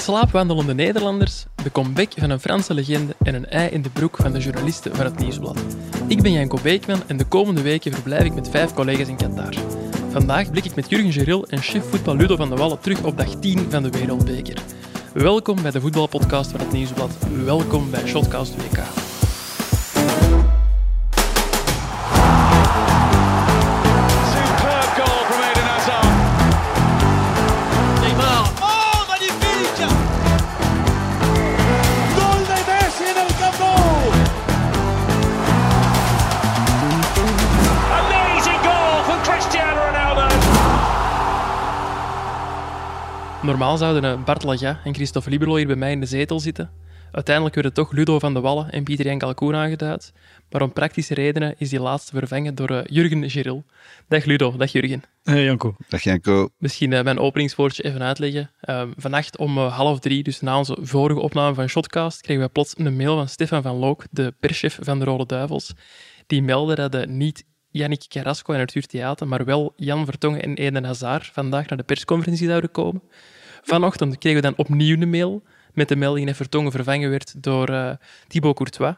Slaapwandelende Nederlanders, de comeback van een Franse legende en een ei in de broek van de journalisten van het Nieuwsblad. Ik ben Janko Beekman en de komende weken verblijf ik met vijf collega's in Qatar. Vandaag blik ik met Jurgen Geril en chef voetbal Ludo van de Wallen terug op dag 10 van de Wereldbeker. Welkom bij de voetbalpodcast van het Nieuwsblad. Welkom bij Shotcast WK. Normaal zouden eh, Bart Laga en Christophe Liberlo hier bij mij in de zetel zitten. Uiteindelijk werden toch Ludo van de Wallen en Pieter Jan Kalkoen aangeduid. Maar om praktische redenen is die laatste vervangen door eh, Jurgen Geril. Dag Ludo, dag Jurgen. Hey Janko. Dag Janko. Misschien eh, mijn openingswoordje even uitleggen. Uh, vannacht om uh, half drie, dus na onze vorige opname van Shotcast, kregen we plots een mail van Stefan van Look, de perschef van de Rode Duivels. Die meldde dat uh, niet Yannick Carrasco en Arthur Theater, maar wel Jan Vertongen en Eden Hazard vandaag naar de persconferentie zouden komen. Vanochtend kregen we dan opnieuw een mail met de melding dat Vertongen vervangen werd door uh, Thibaut Courtois.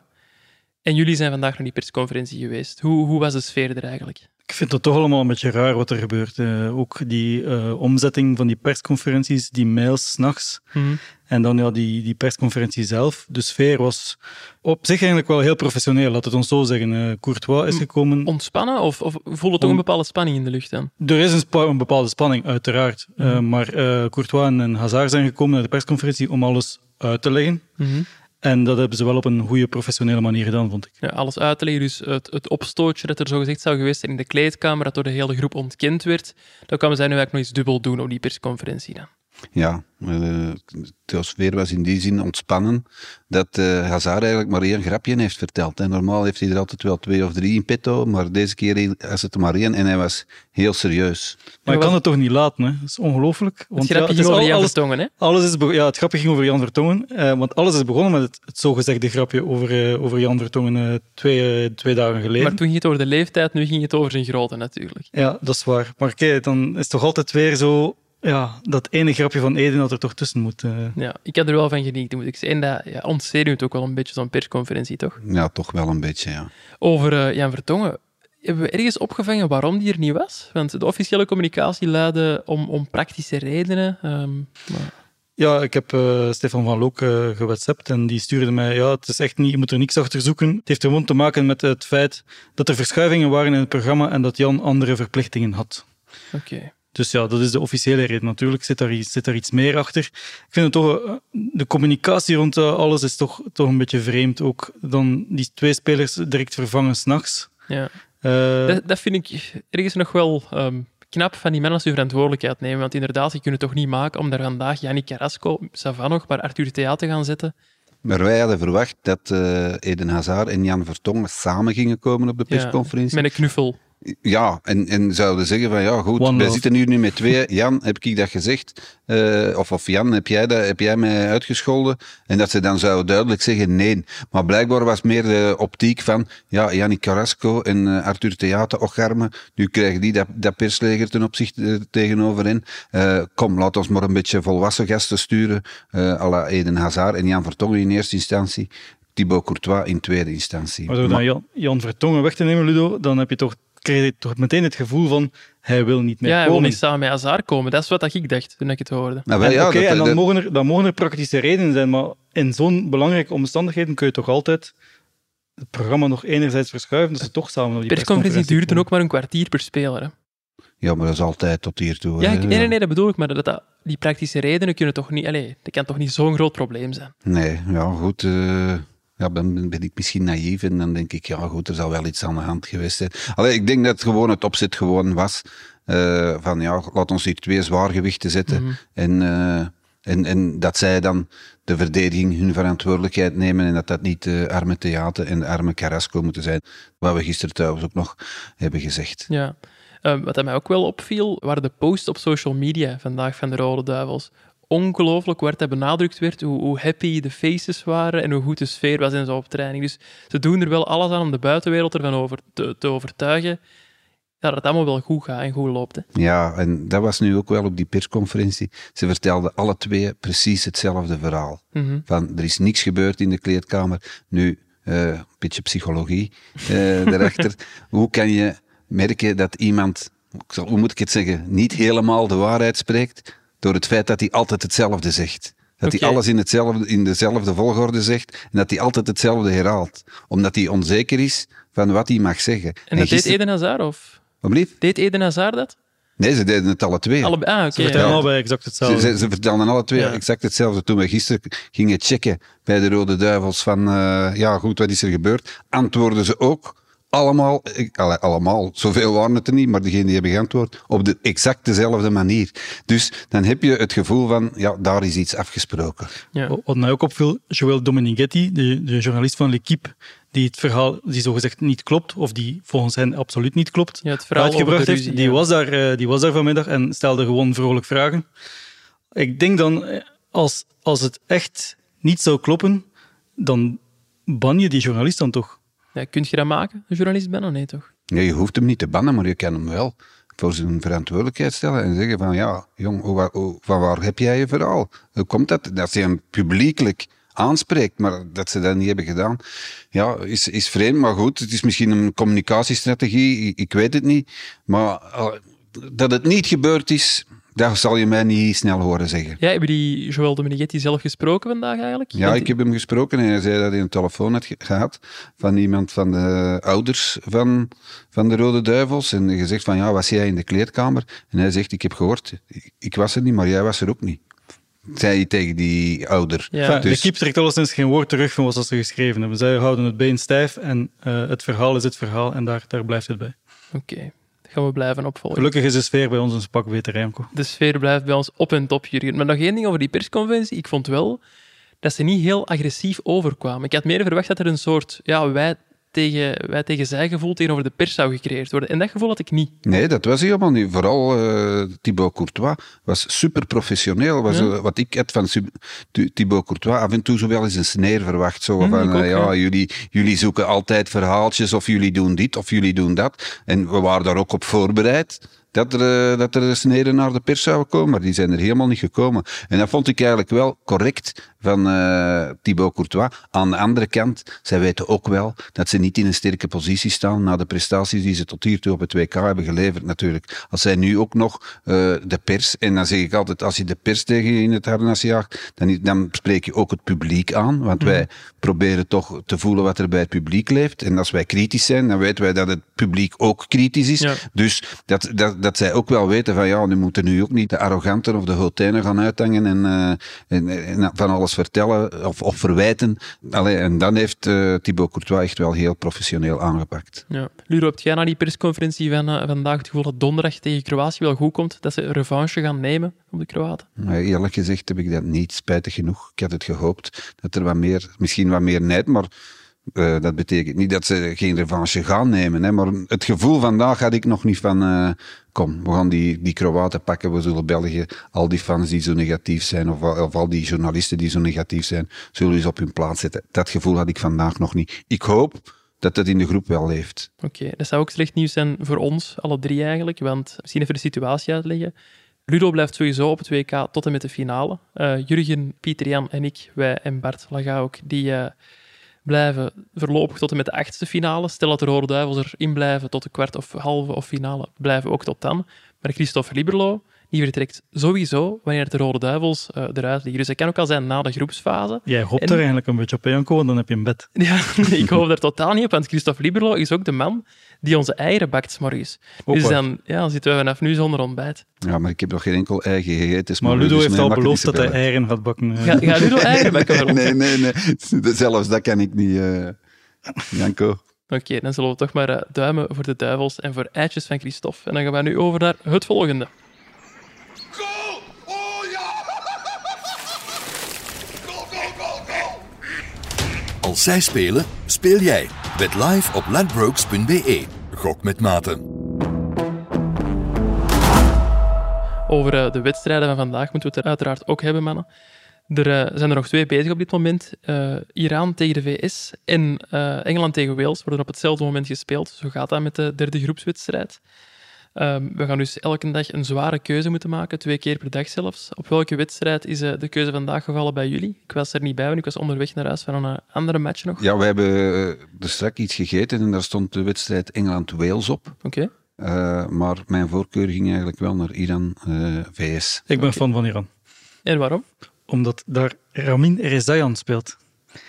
En jullie zijn vandaag naar die persconferentie geweest. Hoe, hoe was de sfeer er eigenlijk? Ik vind het toch allemaal een beetje raar wat er gebeurt. Uh, ook die uh, omzetting van die persconferenties, die mails s'nachts. Mm. En dan ja, die, die persconferentie zelf. De sfeer was op zich eigenlijk wel heel professioneel, laat het ons zo zeggen. Uh, Courtois is gekomen. Ontspannen of, of voelde toch een bepaalde spanning in de lucht dan? Er is een, een bepaalde spanning, uiteraard. Mm. maar Courtois en Hazard zijn gekomen naar de persconferentie om alles uit te leggen. Mm. En dat hebben ze wel op een goede professionele manier gedaan, vond ik. Alles uit te leggen. Dus het, het opstootje dat er zo gezegd zou geweest zijn in de kleedkamer, dat door de hele groep ontkend werd, dat kwamen zij nu eigenlijk nog eens dubbel doen op die persconferentie dan. Ja, de sfeer was in die zin ontspannen dat uh, Hazard eigenlijk maar één grapje heeft verteld. En normaal heeft hij er altijd wel twee of drie in petto, maar deze keer was het er maar één en hij was heel serieus. Maar je kan het toch niet laten, hè? Dat is ongelooflijk. Want het grapje ja, ging over Jan alles, Vertongen, hè? Alles is ja, het grapje ging over Jan Vertongen, uh, want alles is begonnen met het, het zogezegde grapje over, uh, over Jan Vertongen twee, twee dagen geleden. Maar toen ging het over de leeftijd, nu ging het over zijn grootte natuurlijk. Ja, dat is waar. Maar kijk, dan is het toch altijd weer zo ja, dat ene grapje van Eden dat er toch tussen moet. Uh... Ja, ik heb er wel van genieten, moet ik zeggen. Dat ja, ontzenuwt ook wel een beetje zo'n persconferentie, toch? Ja, toch wel een beetje, ja. Over uh, Jan Vertongen. Hebben we ergens opgevangen waarom die er niet was? Want de officiële communicatie luidde om, om praktische redenen. Um, maar... Ja, ik heb uh, Stefan van Look uh, gewhatsappt en die stuurde mij, ja, het is echt niet, je moet er niks achter zoeken. Het heeft gewoon te maken met het feit dat er verschuivingen waren in het programma en dat Jan andere verplichtingen had. Oké. Okay. Dus ja, dat is de officiële reden. Natuurlijk zit daar, zit daar iets meer achter. Ik vind het toch, de communicatie rond alles is toch, toch een beetje vreemd. Ook dan die twee spelers direct vervangen s'nachts. Ja. Uh, dat, dat, vind ik ergens nog wel um, knap van die mannen als hun verantwoordelijkheid nemen. Want inderdaad, je kunt het toch niet maken om daar vandaag Yannick Carrasco, Savan nog, maar Arthur Thea te gaan zetten. Maar wij hadden verwacht dat uh, Eden Hazard en Jan Vertongen samen gingen komen op de persconferentie. Ja, met een knuffel. Ja, en, en zouden zeggen van ja goed, One wij love. zitten hier nu met twee. Jan, heb ik dat gezegd? Uh, of, of Jan, heb jij, dat, heb jij mij uitgescholden? En dat ze dan zouden duidelijk zeggen nee. Maar blijkbaar was meer de optiek van ja, Yannick Carrasco en uh, Arthur Theater, och arme, nu krijgen die dat, dat persleger ten opzichte uh, tegenover hen. Uh, kom, laat ons maar een beetje volwassen gasten sturen, uh, à la Eden Hazard en Jan Vertongen in eerste instantie. Thibaut Courtois in tweede instantie. Maar door dan Jan, Jan Vertongen weg te nemen, Ludo, dan heb je toch kreeg je toch meteen het gevoel van hij wil niet meer ja, hij komen. wil niet samen met Hazard komen. Dat is wat ik dacht toen ik het hoorde. Nou, ja, Oké, okay, en dan, dat- mogen er, dan mogen er praktische redenen zijn, maar in zo'n belangrijke omstandigheden kun je toch altijd het programma nog enerzijds verschuiven, dat ze toch samen op die De persconferentie duurt dan ook maar een kwartier per speler. Hè. Ja, maar dat is altijd tot hiertoe. Ja, hè. ik- nee, nee, nee, dat bedoel ik, maar dat, dat, die praktische redenen kunnen toch niet... Allez, dat kan toch niet zo'n groot probleem zijn? Nee, ja, goed. eh, ja, ben, ben ik misschien naïef en dan denk ik, ja, goed, er zal wel iets aan de hand geweest zijn. Allee, ik denk dat het gewoon het opzet gewoon was eh, van, ja, laat ons hier twee zwaargewichten zetten. Mhm. en, eh, en, en dat zij dan de verdediging hun verantwoordelijkheid nemen en dat dat niet de arme Theater en de arme Carrasco moeten zijn. Wat we gisteren trouwens ook nog hebben gezegd. Ja. Eh, wat mij ook wel opviel, waren de posts op social media vandaag van de Rode Duivels. Ongelooflijk waar dat benadrukt werd, hoe, hoe happy de faces waren en hoe goed de sfeer was in zo'n optraining. Dus ze doen er wel alles aan om de buitenwereld ervan over te, te overtuigen dat het allemaal wel goed gaat en goed loopt. Hè. Ja, en dat was nu ook wel op die persconferentie. Ze vertelden alle twee precies hetzelfde verhaal. Mhm. Van, er is niks gebeurd in de kleedkamer. Nu, eh, een beetje psychologie uh, daarachter. Hoe kan je merken dat iemand, hoe moet ik het zeggen, niet helemaal de waarheid spreekt door het feit dat hij altijd hetzelfde zegt? Dat hij alles in, hetzelfde, in dezelfde volgorde zegt en dat hij altijd hetzelfde herhaalt. Omdat hij onzeker is van wat hij mag zeggen. En dat deed Eden Hazard, of Wat deed Eden Hazard dat? Nee, ze deden het alle twee. Allebei, ah, oké. Ze vertellen ja. allebei exact Ze, hetzelfde. ze, ze vertelden alle twee Ja. exact hetzelfde. Toen we gisteren gingen checken bij de Rode Duivels van, eh, ja goed, wat is er gebeurd? Antwoorden ze ook allemaal, allemaal, zoveel waren het er niet, maar degenen die hebben geantwoord, op de exact dezelfde manier. Dus dan heb je het gevoel van, ja, daar is iets afgesproken. Ja. Wat mij ook opviel, Joël Dominguetti, de, de journalist van L'Equipe, die het verhaal, die zogezegd niet klopt, of die volgens hen absoluut niet klopt, Ja, het verhaal uitgebracht heeft, die, ja. was daar, eh, die was daar vanmiddag en stelde gewoon vrolijk vragen. Ik denk dan, eh, als, als het echt niet zou kloppen, dan ban je die journalist dan toch? Ja, kun je dat maken, een journalist ben? Nee, toch? Nee, je hoeft hem niet te bannen, maar je kan hem wel voor zijn verantwoordelijkheid stellen en zeggen van, ja, jong, van waar heb jij je verhaal? Hoe komt dat? Dat ze hem publiekelijk aanspreekt, maar dat ze dat niet hebben gedaan, ja, is, is vreemd, maar goed, het is misschien een communicatiestrategie, ik, ik weet het niet, maar eh, dat het niet gebeurd is, dat zal je mij niet snel horen zeggen. Ja, hebben die Joël Dominigetti zelf gesproken vandaag eigenlijk? Ja, Want- ik heb hem gesproken en hij zei dat hij een telefoon had ge- gehad van iemand van de ouders van, van de Rode Duivels. En gezegd van, ja, was jij in de kleedkamer? En hij zegt, ik heb gehoord, ik, was er niet, maar jij was er ook niet. Zei hij tegen die ouder. Ja. Enfin, Dus- L'Equipe trekt alleszins geen woord terug van wat ze geschreven hebben. Zij houden het been stijf en eh, het verhaal is het verhaal en daar, daar blijft het bij. Oké, gaan we blijven opvolgen. Gelukkig is de sfeer bij ons een pak beter, Remco. De sfeer blijft bij ons op en top, Jurgen. Maar nog één ding over die persconferentie. Ik vond wel dat ze niet heel agressief overkwamen. Ik had meer verwacht dat er een soort ja, wij, tegen, wij tegen zij gevoel tegenover de pers zou gecreëerd worden. En dat gevoel had ik niet. Nee, dat was hij helemaal niet. Vooral eh, Thibaut Courtois was super professioneel. Was, Ja. eh, wat ik had van Thibaut Courtois, af en toe zo wel eens een sneer verwacht. Zo Hm, van, ook, eh, ja. ja, jullie, jullie zoeken altijd verhaaltjes, of jullie doen dit, of jullie doen dat. En we waren daar ook op voorbereid. Dat er, eh, dat er sneden naar de pers zouden komen, maar die zijn er helemaal niet gekomen. En dat vond ik eigenlijk wel correct van eh Thibaut Courtois. Aan de andere kant, zij weten ook wel dat ze niet in een sterke positie staan na de prestaties die ze tot hiertoe op het WK hebben geleverd natuurlijk. Als zij nu ook nog eh, de pers, en dan zeg ik altijd, als je de pers tegen je in het harnas jaagt, dan, dan spreek je ook het publiek aan, want wij proberen toch te voelen wat er bij het publiek leeft. En als wij kritisch zijn, dan weten wij dat het publiek ook kritisch is. Ja. Dus dat, dat, dat zij ook wel weten van ja, nu moeten nu ook niet de arroganten of de hotijnen gaan uithangen en, eh, en, en van alles vertellen of, of verwijten. Allee, en dan heeft eh Thibaut Courtois echt wel heel professioneel aangepakt. Ja. Luro, heb jij na die persconferentie van eh, vandaag het gevoel dat donderdag tegen Kroatië wel goed komt? Dat ze een revanche gaan nemen op de Kroaten? Maar eerlijk gezegd heb ik dat niet, spijtig genoeg. Ik had het gehoopt dat er wat meer, misschien wat meer nijd, maar dat betekent niet dat ze geen revanche gaan nemen. Hè, maar het gevoel vandaag had ik nog niet van, kom, we gaan die, die Kroaten pakken, we zullen België, al die fans die zo negatief zijn, of, of al die journalisten die zo negatief zijn, zullen eens op hun plaats zetten. Dat gevoel had ik vandaag nog niet. Ik hoop dat dat in de groep wel leeft. Oké, dat zou ook slecht nieuws zijn voor ons, alle drie eigenlijk. Want misschien even de situatie uitleggen. Ludo blijft sowieso op het WK tot en met de finale. Eh, Jurgen, Pieter Jan en ik, wij en Bart Laga ook, die eh, blijven voorlopig tot en met de achtste finale. Stel dat de Rode Duivels erin blijven tot de kwart of halve of finale, blijven ook tot dan. Maar Christophe Liberlo, die vertrekt sowieso wanneer de Rode Duivels eh, eruit liggen. Dus dat kan ook al zijn na de groepsfase. Jij hoopt En- er eigenlijk een beetje op, Janko, want dan heb je een bed. Ja, ik hoop daar totaal niet op, want Christophe Liberlo is ook de man die onze eieren bakt morgens. Dus dan ja, dan zitten we vanaf nu zonder ontbijt. Ja, maar ik heb nog geen enkel eigen gegeten. dus Maar Ludo dus heeft al beloofd dat hij eieren gaat bakken. eh. Ga, ga Ludo eieren bakken? Nee, nee, nee. Zelfs dat kan ik niet, eh Janko. Oké, dan zullen we toch maar duimen voor de duivels en voor eitjes van Christophe. En dan gaan we nu over naar het volgende. Als zij spelen, speel jij. Bet live op ladbrokes.be. Gok met maten. Over eh, de wedstrijden van vandaag moeten we het er uiteraard ook hebben, mannen. Er eh, zijn er nog twee bezig op dit moment. Eh, Iran tegen de VS en Engeland tegen Wales worden op hetzelfde moment gespeeld. Zo gaat dat met de derde groepswedstrijd. Ehm, we gaan dus elke dag een zware keuze moeten maken, twee keer per dag zelfs. Op welke wedstrijd is uh, de keuze vandaag gevallen bij jullie? Ik was er niet bij, want ik was onderweg naar huis van een uh, andere match nog. Ja, we hebben uh, er straks iets gegeten en daar stond de wedstrijd Engeland-Wales op. Oké. Okay. maar mijn voorkeur ging eigenlijk wel naar Iran-VS. ik ben okay. fan van Iran. En waarom? Omdat daar Ramin Rezayan speelt.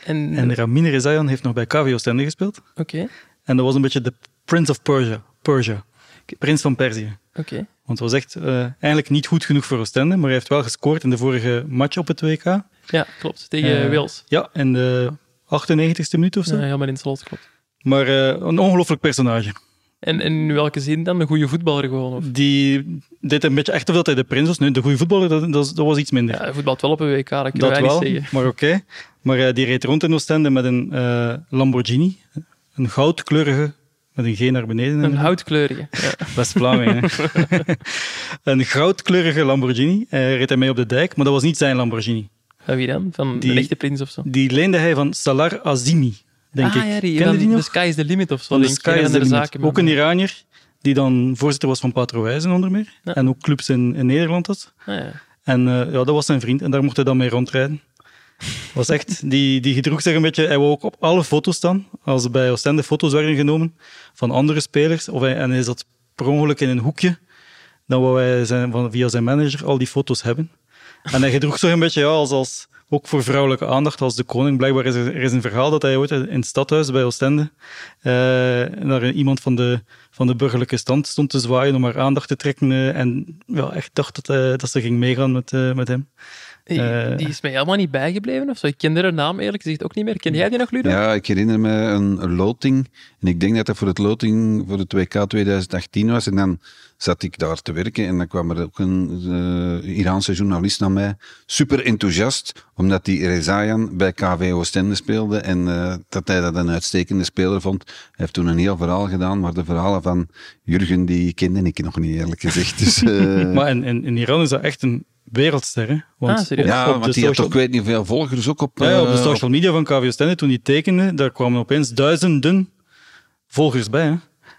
En, en Ramin Rezayan heeft nog bij KV Oostende gespeeld. Oké. Okay. En dat was een beetje de Prince of Persia. Persia. Prins van Perzië. Oké. Okay. Want het was echt uh, eigenlijk niet goed genoeg voor Oostende, maar hij heeft wel gescoord in de vorige match op het WK. Ja, klopt. Tegen uh, Wales. Ja, in de 98e minuut of zo. Ja, helemaal in het slot, klopt. Maar uh, een ongelooflijk personage. En, en in welke zin dan? Een goede voetballer gewoon? Of? Die deed een beetje echt of dat hij de prins was. Nee, de goede voetballer, dat, dat, dat was iets minder. Ja, hij voetbalt wel op een WK, dat kunnen dat wij wel, niet zeggen. maar oké. Okay. Maar die reed rond in Oostende met een Lamborghini. Een goudkleurige, met een G naar beneden. Een houtkleurige. Ja. Best Vlaming, Een goudkleurige Lamborghini. Hij reed hij mee op de dijk, maar dat was niet zijn Lamborghini. Van wie dan? Van die, de echte prins of zo? Die leende hij van Salar Azimi, denk ah, ik. Ja, die, die nog? The Sky is the limit of zo. Van Sky is the limit. Zaken, ook een Iranier, die dan voorzitter was van Patrowijzen onder meer. Ja. En ook clubs in, in Nederland had. Ah, ja. En uh, ja, dat was zijn vriend. En daar mocht hij dan mee rondrijden. Was echt, die, die gedroeg zich een beetje. Hij wou ook op alle foto's staan. Als bij Oostende foto's werden genomen van andere spelers. Of hij, en hij zat per ongeluk in een hoekje. Dan wou hij zijn, van, via zijn manager al die foto's hebben. En hij gedroeg zich een beetje ja, als, als, ook voor vrouwelijke aandacht als de koning. Blijkbaar is er, is een verhaal dat hij ooit in het stadhuis bij Oostende uh, naar iemand van de, van de burgerlijke stand stond te zwaaien om haar aandacht te trekken. Uh, en ja, echt dacht dat, uh, dat ze ging meegaan met, met hem. Die, die, is mij helemaal niet bijgebleven of zo. Ik kende haar naam eerlijk gezegd ook niet meer. Ken jij die nog, Ludo? Ja, ik herinner me een, loting. En ik denk dat dat voor het loting voor het WK 2018 was. En dan zat ik daar te werken en dan kwam er ook een uh, Iraanse journalist naar mij. Super enthousiast, omdat die Rezayan bij KV Oostende speelde. En uh, dat hij dat een uitstekende speler vond. Hij heeft toen een heel verhaal gedaan, maar de verhalen van Jurgen, die kende ik nog niet eerlijk gezegd. Dus, uh... maar in, in, in Iran is dat echt een wereldster. Hè? Want ah, serieus? Ja, op want de die had social- toch, ik weet niet hoeveel volgers ook op... Ja, ja, op de eh, social media van KV Oostende, toen die tekende, daar kwamen opeens duizenden volgers bij. Hè?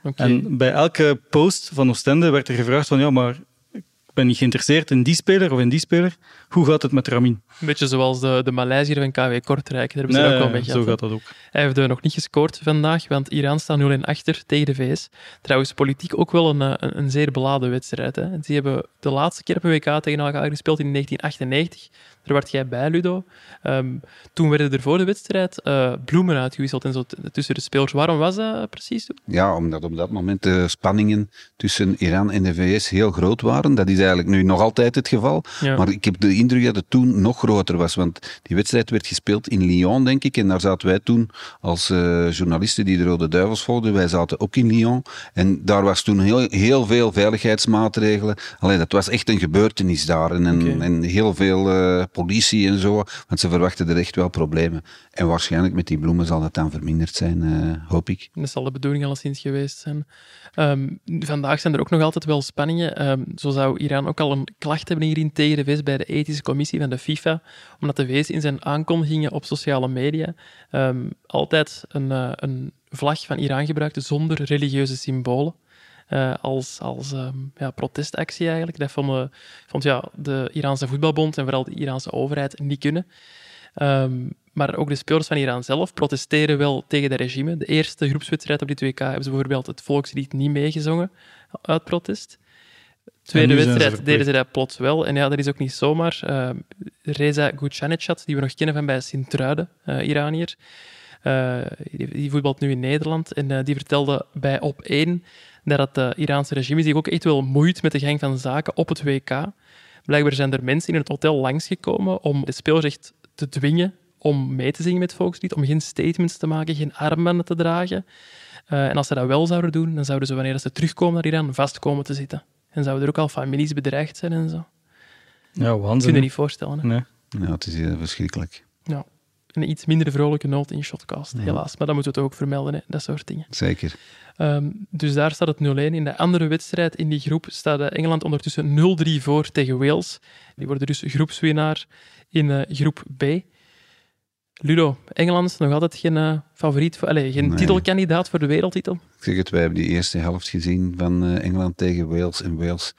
Oké. En bij elke post van Oostende werd er gevraagd van, ja, maar ik ben niet geïnteresseerd in die speler of in die speler. Hoe gaat het met Ramin? Een beetje zoals de, de van KW Kortrijk. Daar hebben ze Nee, er ook wel mee zo gehad. hè. gaat dat ook. Hij heeft eh, nog niet gescoord vandaag, want Iran staat 0-1 achter tegen de VS. Trouwens, politiek ook wel een, eh, een, een zeer beladen wedstrijd. Hè. Die hebben de laatste keer op een WK tegen elkaar gespeeld in 1998. Daar werd jij bij, Ludo. Ehm, toen werden er voor de wedstrijd eh, bloemen uitgewisseld en zo tussen de spelers. Waarom was dat precies toen? Ja, omdat op dat moment de spanningen tussen Iran en de VS heel groot waren. Dat is eigenlijk nu nog altijd het geval. Ja. Maar ik heb de indruk dat het toen nog groter was. Want die wedstrijd werd gespeeld in Lyon, denk ik. En daar zaten wij toen als eh, journalisten die de Rode Duivels volgden. Wij zaten ook in Lyon. En daar was toen heel, heel veel veiligheidsmaatregelen. Alleen dat was echt een gebeurtenis daar. En, en, heel veel eh, politie en zo. Want ze verwachten er echt wel problemen. En waarschijnlijk met die bloemen zal dat dan verminderd zijn, eh, hoop ik. Dat zal de bedoeling alleszins geweest zijn. Ehm, vandaag zijn er ook nog altijd wel spanningen. Ehm, zo zou Iran ook al een klacht hebben tegen de VS bij de ethische commissie van de FIFA, omdat de VS in zijn aankondigingen op sociale media ehm, altijd een, eh, een vlag van Iran gebruikte zonder religieuze symbolen. eh, als als ehm, ja, protestactie eigenlijk. Dat vond, vond ja, de Iraanse voetbalbond en vooral de Iraanse overheid niet kunnen. Ehm, maar ook de spelers van Iran zelf protesteren wel tegen dat regime. De eerste groepswedstrijd op dit WK hebben ze bijvoorbeeld het volkslied niet meegezongen uit protest. Tweede wedstrijd deden ze dat plots wel. En ja, dat is ook niet zomaar. Ehm, Reza Gucanechat, die we nog kennen van bij Sint-Truiden, eh, Iranier, eh, die, die voetbalt nu in Nederland. En eh, die vertelde bij Op 1 dat het eh, Iraanse regime zich ook echt wel moeit met de gang van zaken op het WK. Blijkbaar zijn er mensen in het hotel langsgekomen om de spelers echt te dwingen om mee te zingen met het volkslied, om geen statements te maken, geen armbanden te dragen. Eh, en als ze dat wel zouden doen, dan zouden ze, wanneer ze terugkomen naar Iran, vast komen te zitten. En zouden er ook al families bedreigd zijn en zo. Ja, Dat waanzin. kun je hè? niet voorstellen. Hè? Nee. Ja, het is eh, verschrikkelijk. Ja. Een iets minder vrolijke noot in Shotcast, helaas. Maar dat moeten we toch ook vermelden, hè? dat soort dingen. Zeker. Ehm, dus daar staat het 0-1. In de andere wedstrijd in die groep staat eh, Engeland ondertussen 0-3 voor tegen Wales. Die worden dus groepswinnaar in eh, groep B. Ludo, Engeland is nog altijd geen uh, favoriet, voor, allez, geen titelkandidaat voor de wereldtitel? Ik zeg het, wij hebben die eerste helft gezien van uh, Engeland tegen Wales. En Wales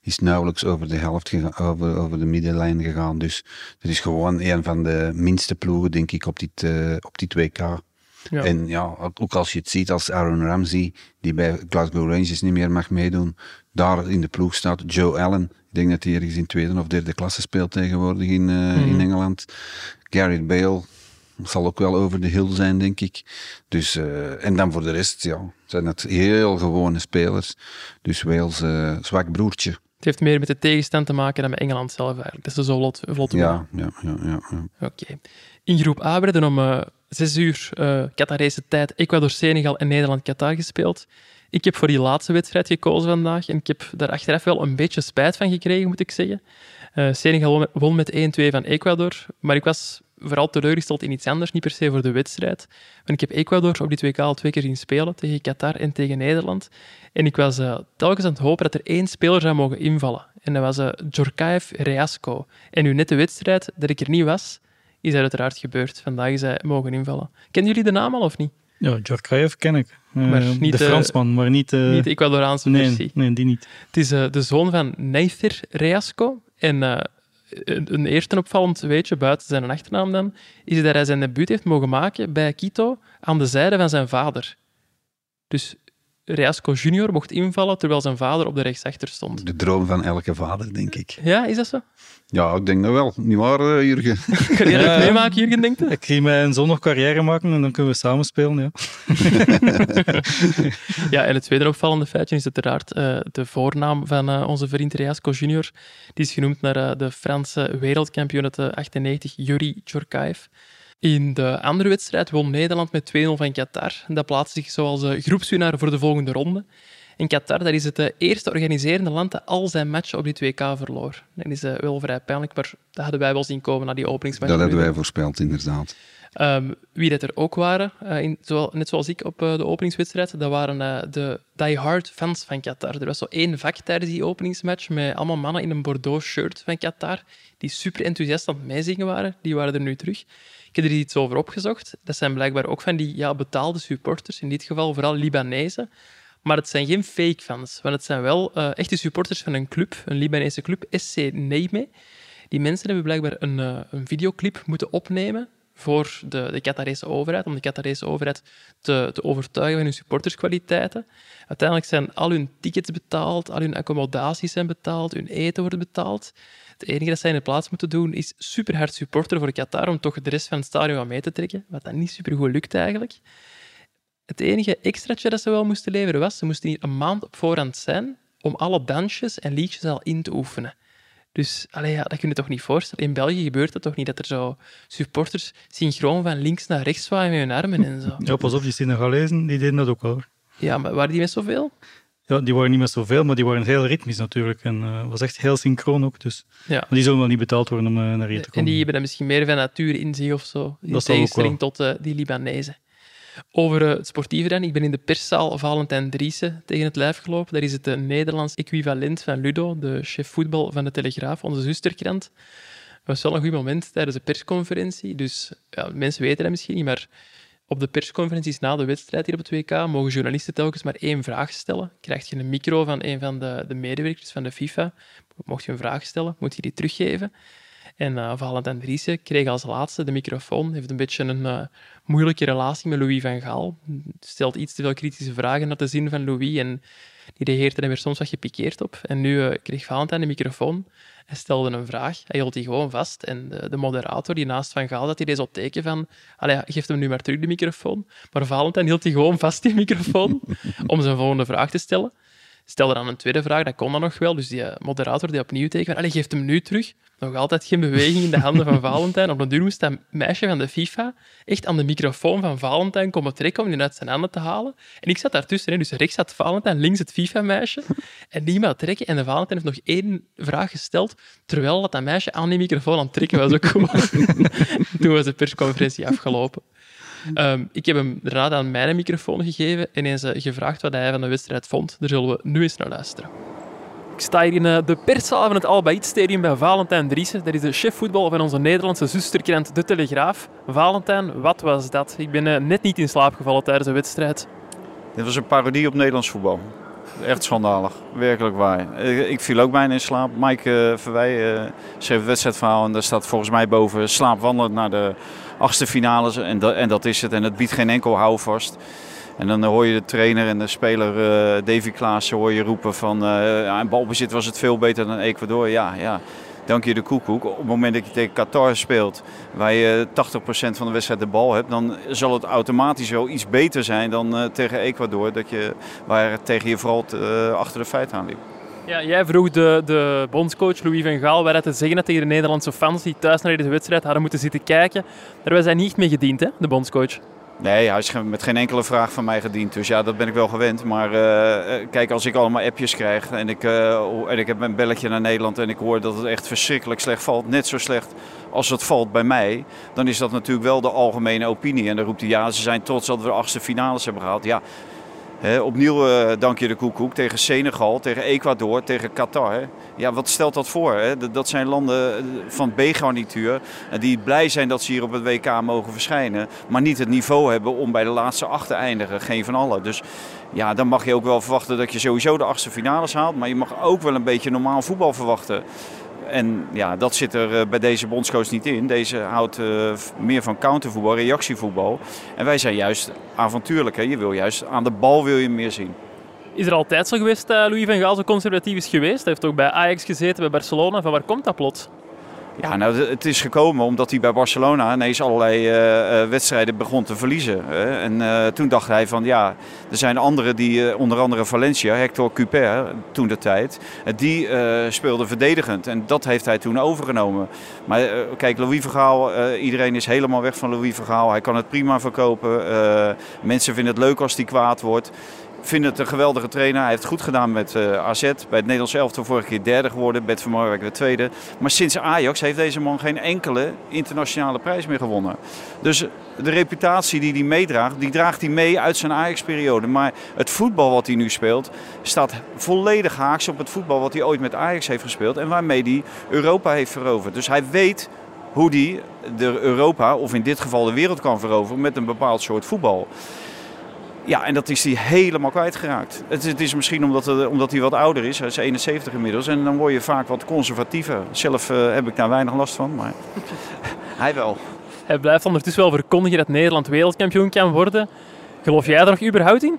is nauwelijks over de helft gegaan, over, over de middenlijn gegaan. Dus het is gewoon een van de minste ploegen, denk ik, op dit, uh, op dit WK. Ja. En ja, ook als je het ziet als Aaron Ramsey, die bij Glasgow Rangers niet meer mag meedoen, daar in de ploeg staat Joe Allen. Ik denk dat hij ergens in tweede of derde klasse speelt tegenwoordig in, in mhm. Engeland. Gareth Bale, zal ook wel over de hill zijn, denk ik. Dus, uh, en dan voor de rest, ja, zijn het heel gewone spelers. Dus Wales, uh, zwak broertje. Het heeft meer met de tegenstand te maken dan met Engeland zelf eigenlijk. Dat is zo vlot, vlot ja, ja, ja, ja, ja. Oké. In groep A werden om uh, zes uur uh, Qatarese tijd Ecuador, Senegal en Nederland-Qatar gespeeld. Ik heb voor die laatste wedstrijd gekozen vandaag en ik heb daar achteraf wel een beetje spijt van gekregen, moet ik zeggen. Uh, Senegal won met 1-2 van Ecuador, maar ik was vooral teleurgesteld in iets anders, niet per se voor de wedstrijd. Want ik heb Ecuador op die 2K al twee keer zien spelen, tegen Qatar en tegen Nederland. En ik was uh, telkens aan het hopen dat er één speler zou mogen invallen. En dat was uh, Djorkaeff Reasco. En nu net de wedstrijd dat ik er niet was, is dat uiteraard gebeurd. Vandaag is hij mogen invallen. Kennen jullie de naam al of niet? Ja, Djorkaeff ken ik. Maar uh, niet de Fransman, maar niet... Uh... Niet de Ecuadoraanse nee, versie. Nee, die niet. Het is de zoon van Neither Reasco. En een eerste opvallend weetje, buiten zijn achternaam dan, is dat hij zijn debuut heeft mogen maken bij Quito aan de zijde van zijn vader. Dus Reasco junior mocht invallen terwijl zijn vader op de rechtsachter stond. De droom van elke vader, denk ik. Ja, is dat zo? Ja, ik denk dat wel. Niet waar, uh, Jurgen? Kan je dat meemaken, Jurgen, denkt Ik ga mijn zoon nog carrière maken en dan kunnen we samen spelen, ja. ja, en het tweede opvallende feitje is uiteraard uh, de voornaam van uh, onze vriend Reasco junior. Die is genoemd naar de Franse wereldkampioen uit de 98, Yuri Djorkaeff. In de andere wedstrijd won Nederland met 2-0 van Qatar. Dat plaatst zich zoals groepswinnaar voor de volgende ronde. In Qatar dat is het de eerste organiserende land dat al zijn matchen op die 2K verloor. Dat is uh, wel vrij pijnlijk, maar dat hadden wij wel zien komen na die openingsmatch. Dat hadden wij voorspeld, inderdaad. Um, wie dat er ook waren, uh, in, zowel, net zoals ik op uh, de openingswedstrijd, dat waren uh, de die-hard fans van Qatar. Er was zo één vak tijdens die openingsmatch met allemaal mannen in een Bordeaux shirt van Qatar, die super enthousiast aan het meezingen waren. Die waren er nu terug. Ik heb er iets over opgezocht. Dat zijn blijkbaar ook van die ja, betaalde supporters, in dit geval vooral Libanese. Maar het zijn geen fake fans, want het zijn wel uh, echte supporters van een club, een Libanese club, SC Neime. Die mensen hebben blijkbaar een, uh, een videoclip moeten opnemen voor de, de Qatarese overheid, om de Qatarese overheid te, te overtuigen van hun supporterskwaliteiten. Uiteindelijk zijn al hun tickets betaald, al hun accommodaties zijn betaald, hun eten wordt betaald. Het enige dat zij in de plaats moeten doen is super hard supporteren voor Qatar om toch de rest van het stadion aan mee te trekken, wat dan niet super goed lukt eigenlijk. Het enige extraatje dat ze wel moesten leveren was, ze moesten hier een maand op voorhand zijn om alle dansjes en liedjes al in te oefenen. Dus allee, ja, dat kun je toch niet voorstellen. In België gebeurt het toch niet dat er zo supporters synchroon van links naar rechts zwaaien met hun armen en zo. Ja, pas op, die Senegalezen die deden dat ook wel. Ja, maar waren die met zoveel? Ja, die waren niet met zoveel, maar die waren heel ritmisch natuurlijk. En uh, was echt heel synchroon ook. Dus. Ja. Maar die zullen wel niet betaald worden om uh, naar hier te komen. En die hebben dan misschien meer van natuur in zich of zo. In dat tegenstelling tot uh, die Libanezen. Over het sportieve. Ik ben in de perszaal Valentijn Driessen tegen het lijf gelopen. Daar is het Nederlands equivalent van Ludo, de chef voetbal van de Telegraaf, onze zusterkrant. Het was wel een goed moment tijdens de persconferentie. Dus ja, mensen weten dat misschien niet, maar op de persconferenties na de wedstrijd hier op het WK mogen journalisten telkens maar één vraag stellen. Krijg je een micro van een van de, de medewerkers van de FIFA, mocht je een vraag stellen, moet je die teruggeven. En uh, Valentijn Driessen kreeg als laatste de microfoon, heeft een beetje een uh, moeilijke relatie met Louis van Gaal. Stelt iets te veel kritische vragen naar de zin van Louis en die reageert er weer soms wat gepikeerd op. En nu uh, kreeg Valentijn de microfoon hij stelde een vraag, hij hield die gewoon vast en de, de moderator die naast Van Gaal, dat hij deze op teken van allee, geeft hem nu maar terug de microfoon. Maar Valentijn hield hij gewoon vast die microfoon om zijn volgende vraag te stellen stelde dan een tweede vraag, dat kon dan nog wel. Dus die eh, moderator die opnieuw tegen van, geeft hem nu terug. Nog altijd geen beweging in de handen van Valentijn. Op een duur moest dat meisje van de FIFA echt aan de microfoon van Valentijn komen trekken om die uit zijn handen te halen. En ik zat daartussen, dus rechts zat Valentijn, links het FIFA-meisje. En die maar trekken. En de Valentijn heeft nog één vraag gesteld, terwijl dat, dat meisje aan die microfoon aan het trekken was. Ook Toen was de persconferentie afgelopen. Um, ik heb hem daarna aan mijn microfoon gegeven en eens uh, gevraagd wat hij van de wedstrijd vond. Daar zullen we nu eens naar luisteren. Ik sta hier in eh, de perszaal van het Albaïd Stadium bij Valentijn Driessen. Dat is de chef voetbal van onze Nederlandse zusterkrant De Telegraaf. Valentijn, wat was dat? Ik ben eh, net niet in slaap gevallen tijdens de wedstrijd. Dit was een parodie op Nederlands voetbal. Echt schandalig, werkelijk waar. Ik viel ook bijna in slaap. Mike uh, Verwij uh, schreef het wedstrijdverhaal en daar staat volgens mij boven slaapwandelend naar de achtste finales. En, dat, en dat is het. En het biedt geen enkel houvast. En dan hoor je de trainer en de speler uh, Davy Klaassen hoor je roepen van... Uh, in balbezit was het veel beter dan Ecuador. Ja, ja. Dank je de koekoek. Op het moment dat je tegen Qatar speelt, waar je 80% van de wedstrijd de bal hebt, dan zal het automatisch wel iets beter zijn dan uh, tegen Ecuador, dat je, waar tegen je vooral achter de feiten aan liep. Ja, jij vroeg de, de bondscoach Louis van Gaal wat hij te zeggen tegen de Nederlandse fans die thuis naar deze wedstrijd hadden moeten zitten kijken. Daar was hij niet mee gediend, hè, de bondscoach. Nee, hij is met geen enkele vraag van mij gediend. Dus ja, dat ben ik wel gewend. Maar uh, kijk, als ik allemaal appjes krijg en ik, uh, en ik heb een belletje naar Nederland en ik hoor dat het echt verschrikkelijk slecht valt, net zo slecht als het valt bij mij, dan is dat natuurlijk wel de algemene opinie. En dan roept hij, ja, ze zijn trots dat we de achtste finales hebben gehaald. Ja, opnieuw uh, dank je de koekoek tegen Senegal, tegen Ecuador, tegen Qatar. Ja, wat stelt dat voor? Dat zijn landen eh, van B-garnituur die blij zijn dat ze hier op het WK mogen verschijnen, maar niet het niveau hebben om bij de laatste acht te eindigen. Geen van allen. Dus ja, dan mag je ook wel verwachten dat je sowieso de achtste finales haalt, maar je mag ook wel een beetje normaal voetbal verwachten. En ja, dat zit er eh, bij deze bondscoach niet in. Deze houdt uh, meer van countervoetbal, reactievoetbal. En wij zijn juist avontuurlijk. Hè? Je wil juist aan de bal wil je meer zien. Is er altijd zo geweest, uh, Louis van Gaal zo conservatief is geweest? Hij heeft ook bij Ajax gezeten, bij Barcelona. Van waar komt dat plots? Ja, nou, het is gekomen omdat hij bij Barcelona ineens allerlei uh, wedstrijden begon te verliezen. Hè. En uh, toen dacht hij van ja, er zijn anderen die, onder andere Valencia, Hector Cuper, toen de tijd, die speelde verdedigend. En dat heeft hij toen overgenomen. Maar kijk, Louis Vergaal, iedereen is helemaal weg van Louis Vergaal. Hij kan het prima verkopen. mensen vinden het leuk als hij kwaad wordt vind het een geweldige trainer. Hij heeft goed gedaan met eh, AZ. Bij het Nederlands elftal vorige keer derde geworden. Bert van Marwijk de tweede. Maar sinds Ajax heeft deze man geen enkele internationale prijs meer gewonnen. Dus de reputatie die hij meedraagt, die draagt hij mee uit zijn Ajax-periode. Maar het voetbal wat hij nu speelt, staat volledig haaks op het voetbal wat hij ooit met Ajax heeft gespeeld. En waarmee hij Europa heeft veroverd. Dus hij weet hoe hij de Europa, of in dit geval de wereld kan veroveren met een bepaald soort voetbal. Ja, en dat is hij helemaal kwijtgeraakt. Het, het is misschien omdat, omdat hij wat ouder is. Hij is 71 inmiddels. En dan word je vaak wat conservatiever. Zelf uh, heb ik daar weinig last van, maar hij wel. Hij blijft ondertussen wel verkondigen dat Nederland wereldkampioen kan worden. Geloof jij daar nog überhaupt in?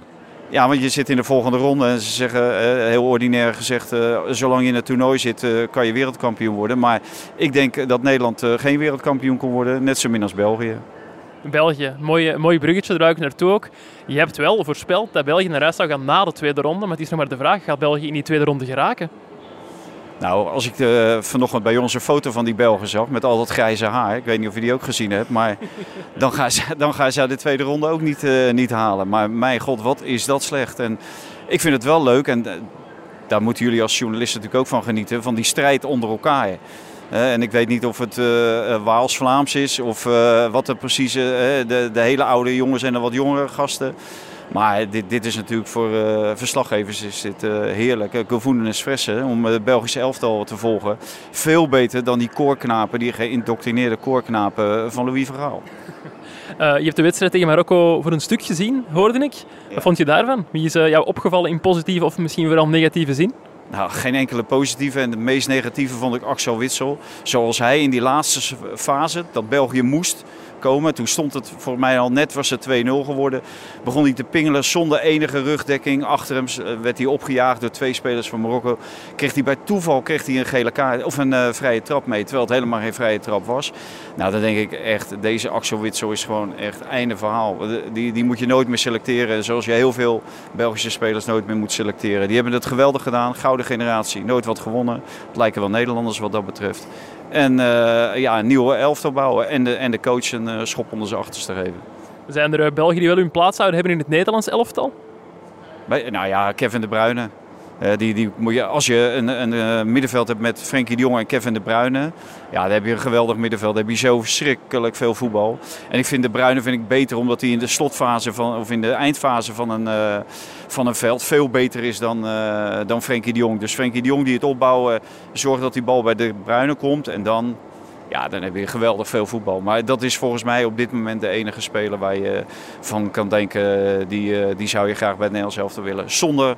Ja, want je zit in de volgende ronde en ze zeggen, eh, heel ordinair gezegd, zolang je in het toernooi zit, kan je wereldkampioen worden. Maar ik denk dat Nederland geen wereldkampioen kon worden, net zo min als België. België. Mooi, mooi bruggetje, daar ik naartoe ook. Je hebt wel voorspeld dat België naar huis zou gaan na de tweede ronde. Maar het is nog maar de vraag, gaat België in die tweede ronde geraken? Nou, als ik de, vanochtend bij ons een foto van die Belgen zag met al dat grijze haar. Ik weet niet of je die ook gezien hebt. Maar dan gaan ze, dan gaan ze de tweede ronde ook niet, uh, niet halen. Maar mijn god, wat is dat slecht. En ik vind het wel leuk. En daar moeten jullie als journalisten natuurlijk ook van genieten. Van die strijd onder elkaar en ik weet niet of het uh, Waals-Vlaams is of uh, wat er precies... de, de hele oude jongens en de wat jongere gasten. Maar dit, dit is natuurlijk voor verslaggevers is dit, heerlijk. Gevoelen en fressen om het Belgische elftal te volgen. Veel beter dan die koorknapen, die geïndoctrineerde koorknapen van Louis Verhaal. je hebt de wedstrijd tegen Marokko voor een stuk gezien, hoorde ik. Wat vond je daarvan? Wie is jou opgevallen in positieve of misschien vooral negatieve zin? Nou, geen enkele positieve. En de meest negatieve vond ik Axel Witsel. Zoals hij in die laatste fase, dat België moest, komen. Toen stond het voor mij al net, was het 2-0 geworden. Begon hij te pingelen zonder enige rugdekking. Achter hem eh, werd hij opgejaagd door twee spelers van Marokko. Kreeg hij bij toeval kreeg hij een gele kaart of een uh, vrije trap mee. Terwijl het helemaal geen vrije trap was. Nou, dan denk ik echt, deze Axel Witsel is gewoon echt einde verhaal. Die, die moet je nooit meer selecteren. Zoals je heel veel Belgische spelers nooit meer moet selecteren. Die hebben het geweldig gedaan. Gouden generatie. Nooit wat gewonnen. Het lijken wel Nederlanders wat dat betreft. En uh, ja, een nieuwe elftal bouwen en de, en de coach een uh, schop onder zijn achterste geven. Zijn er uh, Belgen die wel hun plaats zouden hebben in het Nederlands elftal? Bij, nou ja, Kevin de Bruyne. Uh, die, die, als je een, een, een, middenveld hebt met Frenkie de Jong en Kevin de Bruyne, ja, dan heb je een geweldig middenveld. Dan heb je zo verschrikkelijk veel voetbal. En ik vind de Bruyne vind ik beter omdat hij in de slotfase van, of in de eindfase van een, uh, van een veld veel beter is dan, uh, dan Frenkie de Jong. Dus Frenkie de Jong die het opbouwen, zorgt dat die bal bij de Bruyne komt en dan ja, dan heb je geweldig veel voetbal. Maar dat is volgens mij op dit moment de enige speler waar je van kan denken, die, die zou je graag bij het Nederlands elftal willen. Zonder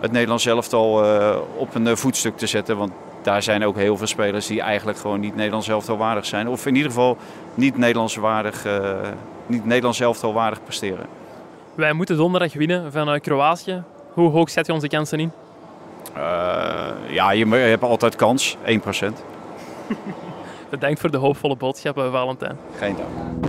het Nederlands elftal uh, op een voetstuk te zetten. Want daar zijn ook heel veel spelers die eigenlijk gewoon niet Nederlands elftal waardig zijn. Of in ieder geval niet Nederlands, waardig, uh, niet Nederlands elftal waardig presteren. Wij moeten donderdag winnen van uh, Kroatië. Hoe hoog zet je onze kansen in? ja, je, je hebt altijd kans, 1%. Bedankt voor de hoopvolle boodschappen, Valentijn. Geen dank.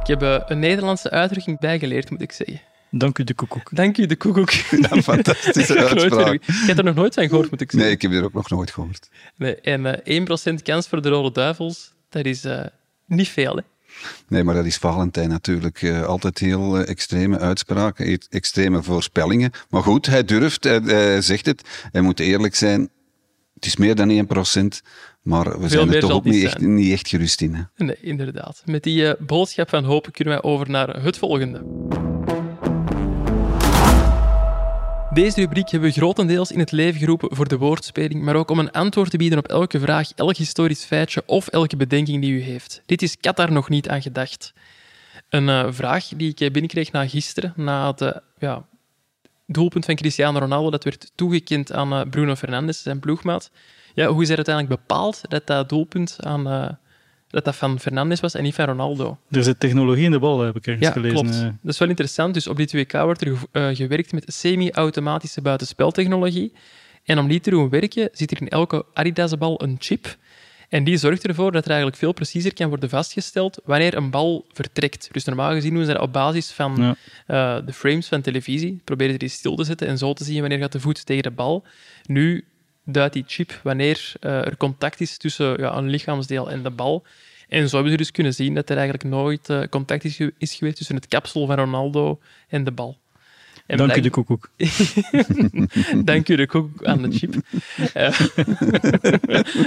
Ik heb een Nederlandse uitdrukking bijgeleerd, moet ik zeggen. Dank u de koekoek. Dank u de koekoek. Ja, fantastische uitspraak. Je hebt er nog nooit van gehoord, moet ik zeggen. Nee, ik heb er ook nog nooit gehoord. Nee, en uh, 1% kans voor de Rode Duivels, dat is uh, niet veel, hè? Nee, maar dat is Valentijn natuurlijk. Uh, altijd heel uh, extreme uitspraken, extreme voorspellingen. Maar goed, hij durft, hij, hij, zegt het. Hij moet eerlijk zijn. Het is meer dan 1%, maar we Veel zijn er toch ook niet echt, niet echt, gerust in. Hè? Nee, inderdaad. Met die uh, boodschap van hoop kunnen wij over naar het volgende. Deze rubriek hebben we grotendeels in het leven geroepen voor de woordspeling, maar ook om een antwoord te bieden op elke vraag, elk historisch feitje of elke bedenking die u heeft. Dit is Qatar nog niet aan gedacht. Een uh, vraag die ik binnenkreeg na gisteren, na het uh, ja, doelpunt van Cristiano Ronaldo, dat werd toegekend aan Bruno Fernandes, zijn ploegmaat. Ja, hoe is er uiteindelijk bepaald dat dat doelpunt aan dat dat van Fernandes was en niet van Ronaldo. Er zit technologie in de bal, heb ik ergens ja, gelezen. Klopt. Dat is wel interessant. Dus op dit WK wordt er uh, gewerkt met semi-automatische buitenspeltechnologie. En om die te doen werken, zit er in elke Adidas-bal een chip. En die zorgt ervoor dat er eigenlijk veel preciezer kan worden vastgesteld wanneer een bal vertrekt. Dus normaal gezien doen ze dat op basis van ja. uh, de frames van televisie. Proberen ze die stil te zetten en zo te zien wanneer gaat de voet tegen de bal. Nu duidt die chip wanneer uh, er contact is tussen ja, een lichaamsdeel en de bal. En zo hebben ze dus kunnen zien dat er eigenlijk nooit uh, contact is, is, geweest tussen het kapsel van Ronaldo en de bal. En Dank blijk... u de koekoek. Dank u de koekoek aan de chip. Uh,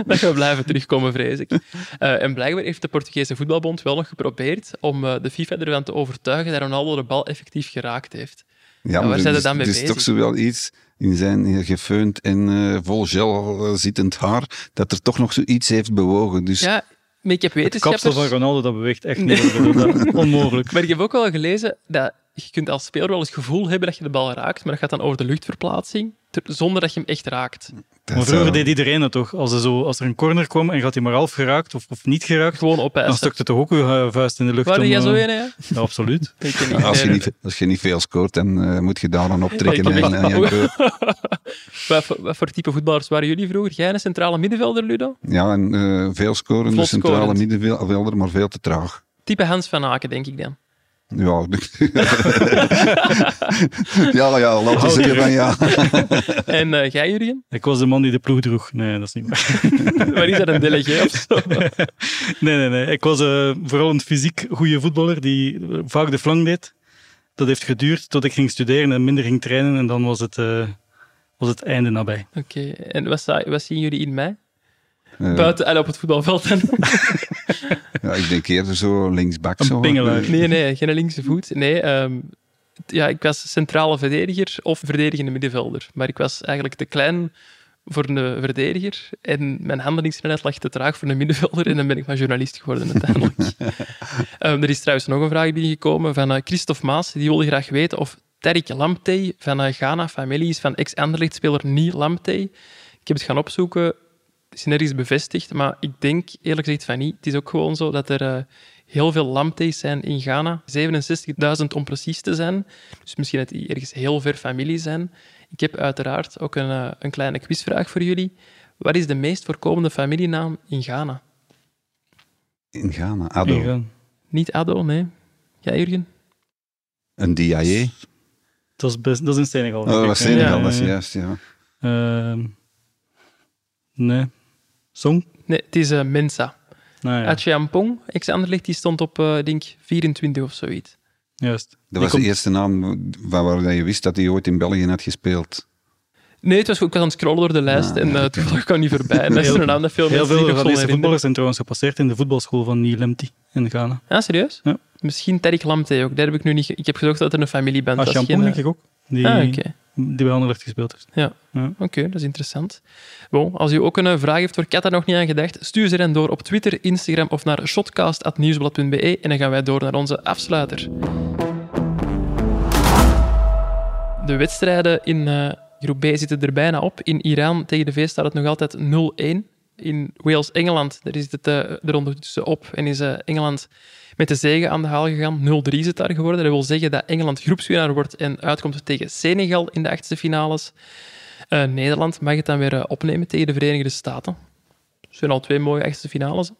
dat we blijven terugkomen, vrees ik. Uh, en blijkbaar heeft de Portugese voetbalbond wel nog geprobeerd om de FIFA ervan te overtuigen dat Ronaldo de bal effectief geraakt heeft. Ja, maar waar zijn ze dan mee bezig? Het is toch zo wel iets in zijn gefeund en uh, vol gel zittend haar, dat er toch nog zoiets heeft bewogen. Dus... Ja, maar ik heb wetenschappers... Het kapsel van Ronaldo, dat beweegt echt niet. Dat onmogelijk. Maar ik heb ook wel gelezen dat je kunt als speler wel eens het gevoel hebben dat je de bal raakt, maar dat gaat dan over de luchtverplaatsing, zonder dat je hem echt raakt. Maar vroeger deed iedereen dat toch? Als er, zo, als er een corner kwam en gaat hij maar half geraakt of, of niet geraakt, Gewoon opeisen. dan stukte toch ook uw vuist in de lucht. Waar jij zo in, hè? Ja, absoluut. als, je niet, als je niet veel scoort, dan uh, moet je daar dan optrekken. En, en, en, wat, voor, wat voor type voetballers waren jullie vroeger? Jij een centrale middenvelder, Ludo? Ja, een uh, veel scorende centrale middenvelder, maar veel te traag. Type Hans van Aken, denk ik dan. Ja, ja, ja, laten we zeggen van ja. en uh, jij, Jurgen? Ik was de man die de ploeg droeg. Nee, dat is niet waar. maar is dat een delegé of zo? nee, nee, nee. Ik was uh, vooral een fysiek goede voetballer die vaak de flank deed. Dat heeft geduurd tot ik ging studeren en minder ging trainen. En dan was het, uh, was het einde nabij. Oké, okay. en wat, wat zien jullie in mij? Buiten en op het voetbalveld. ja, ik denk eerder zo linksbak. Een zo. Nee, nee, geen linkse voet. Nee, um, ja, ik was centrale verdediger of verdedigende middenvelder. Maar ik was eigenlijk te klein voor een verdediger en mijn handelingssnelheid lag te traag voor een middenvelder en dan ben ik maar journalist geworden uiteindelijk. um, er is trouwens nog een vraag binnengekomen van uh, Christophe Maas. Die wilde graag weten of Tariq Lamptey van uh, Ghana familie is van ex-Anderlecht-speler Nie Lamptey. Ik heb het gaan opzoeken is nergens bevestigd, maar ik denk eerlijk gezegd van niet. Het is ook gewoon zo dat er uh, heel veel lamtees zijn in Ghana. 67.000 om precies te zijn. Dus misschien dat die ergens heel ver familie zijn. Ik heb uiteraard ook een, uh, een kleine quizvraag voor jullie. Wat is de meest voorkomende familienaam in Ghana? In Ghana, Ado. In Niet Ado, nee. Ja, Jurgen? Een Diaye? Dat is, best, dat is in Senegal. Oh, dat was Senegal, ja, dat is juist, ja. Uh, nee. Song? Nee, het is uh, Mensa. Nou, ja. Acheampong, ex-Anderlecht, die stond op, uh, denk 24 of zoiets. Juist. Dat Die was komt- de eerste naam van waar je wist dat hij ooit in België had gespeeld. Nee, het was, ik was aan het scrollen door de lijst Ah, en ja, uh, toevallig kwam niet voorbij. Dat is Heel- een naam dat veel Heel mensen veel van deze voetballers zijn trouwens gepasseerd in de voetbalschool van Neil Lemty in Ghana. Ja, serieus? Ja. Misschien Tariq Lamptey ook. Daar heb ik nu niet... Ik heb gezocht dat er een familieband Ah, was. Geen, denk ik ook. Die, Ah, oké. Die bij Anderlecht gespeeld heeft. Ja, Ja. oké, dat is interessant. Bon, als u ook een eh, vraag heeft waar daar nog niet aan gedacht, stuur ze dan door op Twitter, Instagram of naar shotcast.nieuwsblad.be en dan gaan wij door naar onze afsluiter. De wedstrijden in eh, groep B zitten er bijna op. In Iran tegen de V staat het nog altijd 0-1. In Wales-Engeland daar is het eh, er ondertussen op en is eh, Engeland met de zege aan de haal gegaan. 0-3 is het daar geworden. Dat wil zeggen dat Engeland groepswinnaar wordt en uitkomt tegen Senegal in de achtste finales. Eh, Nederland mag het dan weer eh, opnemen tegen de Verenigde Staten. Dat zijn al twee mooie achtste finales.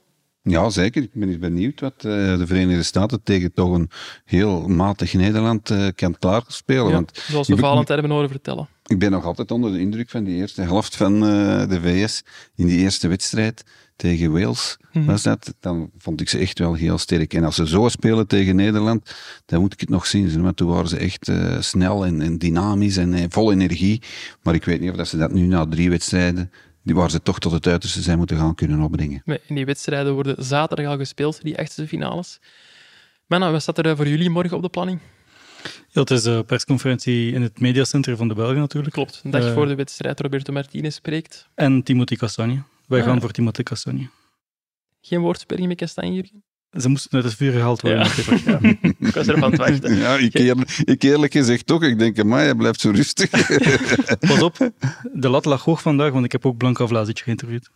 Ja, zeker. Ik ben eens benieuwd wat eh, de Verenigde Staten tegen toch een heel matig Nederland eh, kan klaarspelen. Ja, Want zoals we Valentijn hebben horen vertellen. Ik ben nog altijd onder de indruk van die eerste helft van eh, de VS in die eerste wedstrijd tegen Wales. Mhm. Was dat? Dan vond ik ze echt wel heel sterk. En als ze zo spelen tegen Nederland, dan moet ik het nog zien. Want toen waren ze echt snel en, en dynamisch en vol energie. Maar ik weet niet of dat ze dat nu na drie wedstrijden, waar ze toch tot het uiterste zijn moeten gaan kunnen opbrengen. In die wedstrijden worden zaterdag al gespeeld, die achtste finales. Mannen, wat staat er eh, voor jullie morgen op de planning? Ja, het is de persconferentie in het mediacenter van de Belgen natuurlijk. Klopt, een dag Eh, voor de wedstrijd Roberto Martinez spreekt. En Timothy Castagne. Wij Ah. gaan voor Timothy Castagne. Geen woordspeling met Kastanje, Jurgen? Ze moesten uit het vuur gehaald worden. Ja. natuurlijk. Ja. Ik was ervan te wachten. Ja, ik, eerlijk, ik eerlijk gezegd toch. Ik denk, maar hij blijft zo rustig. Pas op, de lat lag hoog vandaag, want ik heb ook Blanka Vlasic geïnterviewd.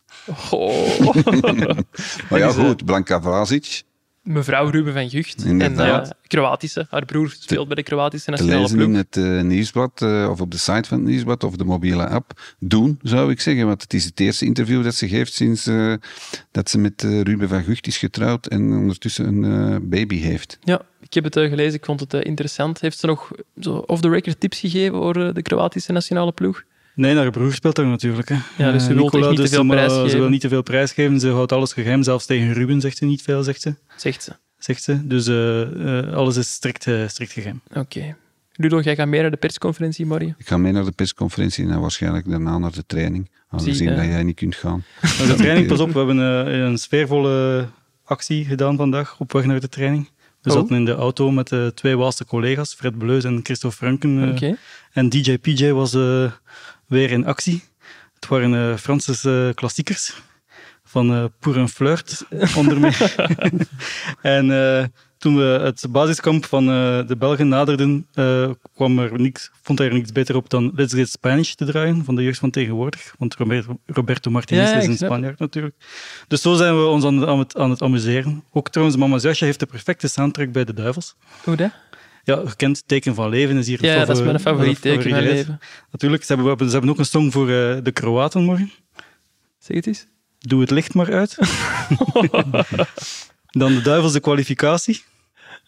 Oh. maar ja, goed, Blanka Vlasic, Mevrouw Ruben van Gucht. En eh, Kroatische. Haar broer speelt bij de Kroatische nationale ploeg. in het eh, nieuwsblad eh, of op de site van het nieuwsblad of de mobiele app doen, zou ik zeggen. Want het is het eerste interview dat ze geeft sinds dat ze met Ruben van Gucht is getrouwd en ondertussen een baby heeft. Ja, ik heb het gelezen. Ik vond het interessant. Heeft ze nog zo off-the-record tips gegeven voor de Kroatische nationale ploeg? Nee, haar broer speelt daar natuurlijk. Hè. Ja, dus ze Eh, wil echt niet te dus veel ze, ma- prijsgeven. Ze wil niet te veel prijsgeven. Ze houdt alles geheim. Zelfs tegen Ruben zegt ze niet veel, zegt ze. Zegt ze. Zegt ze. Dus eh, eh, alles is strikt, strikt geheim. Oké. Ludo, jij gaat mee naar de persconferentie morgen? Ik ga mee naar de persconferentie en dan waarschijnlijk daarna naar de training. Aangezien Zie, dat jij niet kunt gaan. Maar de training, pas op, we hebben eh, een sfeervolle actie gedaan vandaag op weg naar de training. We Oh. zaten in de auto met eh, twee Waalse collega's, Fred Bleus en Christophe Franken. eh, Oké. En DJ PJ was eh, weer in actie. Het waren eh, Franse eh, klassiekers van eh Pour un flirt, onder meer. en toen we het basiskamp van de Belgen naderden, kwam er niks, vond hij er niks beter op dan Let's Get Spanish te draaien van de jeugd van tegenwoordig. Want Roberto, Martinez Ja, is een. Spanjaard natuurlijk. Dus zo zijn we ons aan, aan, het, aan het amuseren. Ook trouwens, Mama Zusje heeft de perfecte soundtrack bij de Duivels. Hoe dat? Ja, gekend Teken van Leven is hier Ja, dat is mijn favori- favoriet teken van leven. Natuurlijk, ze hebben, ze hebben ook een song voor eh, de Kroaten morgen. Zeg het eens. Doe het licht maar uit. Dan de duivelse kwalificatie.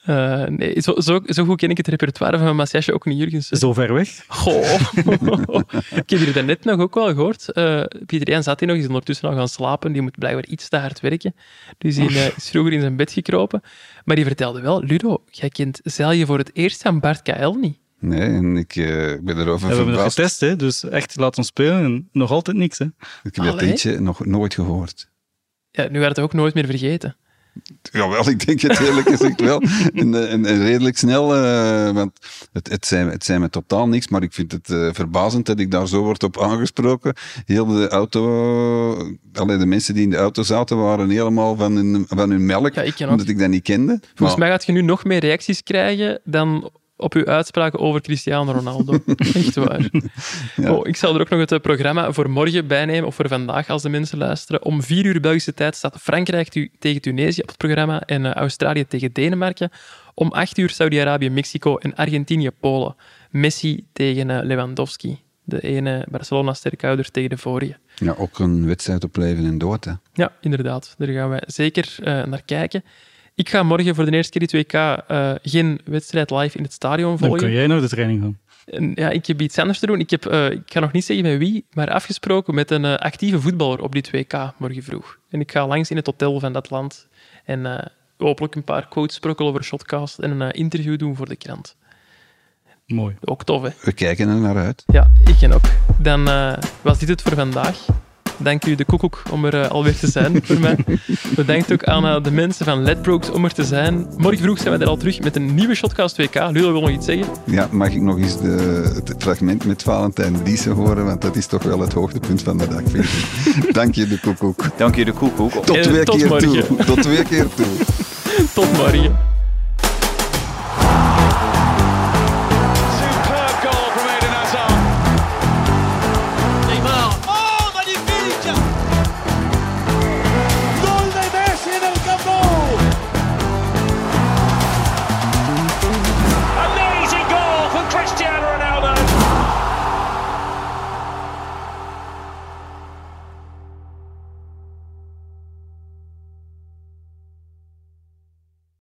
Eh, nee, zo, zo, zo goed ken ik het repertoire van Massiasje ook niet, Jurgens. Zo ver weg. Goh. ik heb hier daarnet nog ook wel gehoord. Eh Pieter Jan zat hier nog, is ondertussen al gaan slapen. Die moet blijkbaar iets te hard werken. Dus hij eh, is vroeger in zijn bed gekropen. Maar die vertelde wel, Ludo, jij kent zeil je voor het eerst aan Bart KL niet. Nee, en ik eh, ben erover we hebben nog verbaasd. getest, hè, dus echt laat ons spelen. En nog altijd niks. Hè. Ik heb dat liedje nog nooit gehoord. Ja, nu gaat het ook nooit meer vergeten. Jawel, ik denk het eerlijk gezegd wel. En, eh, en, en redelijk snel, eh, want het, het, zijn, het zijn me totaal niks, maar ik vind het eh, verbazend dat ik daar zo word op aangesproken. Heel de auto, alle de mensen die in de auto zaten waren helemaal van hun, van hun melk, Ja, ik omdat ik dat niet kende. Volgens Maar- mij gaat je nu nog meer reacties krijgen dan op uw uitspraken over Cristiano Ronaldo. Echt waar. Ja. Oh, ik zal er ook nog het eh, programma voor morgen bijnemen, of voor vandaag als de mensen luisteren. Om vier uur Belgische tijd staat Frankrijk tu- tegen Tunesië op het programma en eh, Australië tegen Denemarken. Om acht uur Saudi-Arabië, Mexico en Argentinië, Polen. Messi tegen eh, Lewandowski. De ene Barcelona-sterkhouder tegen de vorige. Ja, ook een wedstrijd op leven en dood. Hè. Ja, inderdaad. Daar gaan wij zeker naar kijken. Ik ga morgen voor de eerste keer die 2K eh, geen wedstrijd live in het stadion Dan volgen. kun jij naar de training gaan. En ja, ik heb iets anders te doen. Ik, heb, eh, ik ga nog niet zeggen met wie, maar afgesproken met een eh, actieve voetballer op die 2K morgen vroeg. En ik ga langs in het hotel van dat land. En eh, hopelijk een paar quotes sprokkelen over Shotcast en een interview doen voor de krant. Mooi. Ook tof, hè? We kijken er naar uit. Ja, ik en ook. Dan uh, was dit het voor vandaag. Dank u de koekoek om er uh, alweer te zijn voor mij. Bedankt ook aan uh, de mensen van Ledbrokes om er te zijn. Morgen vroeg zijn we er al terug met een nieuwe Shotcast WK. Ludo wil nog iets zeggen? Ja, mag ik nog eens de, het fragment met Valentijn Liese horen? Want dat is toch wel het hoogtepunt van de dag, vind ik. Dank je de koekoek. Dank je de koekoek. Tot twee tot keer morgen. toe. Tot twee keer toe. tot morgen.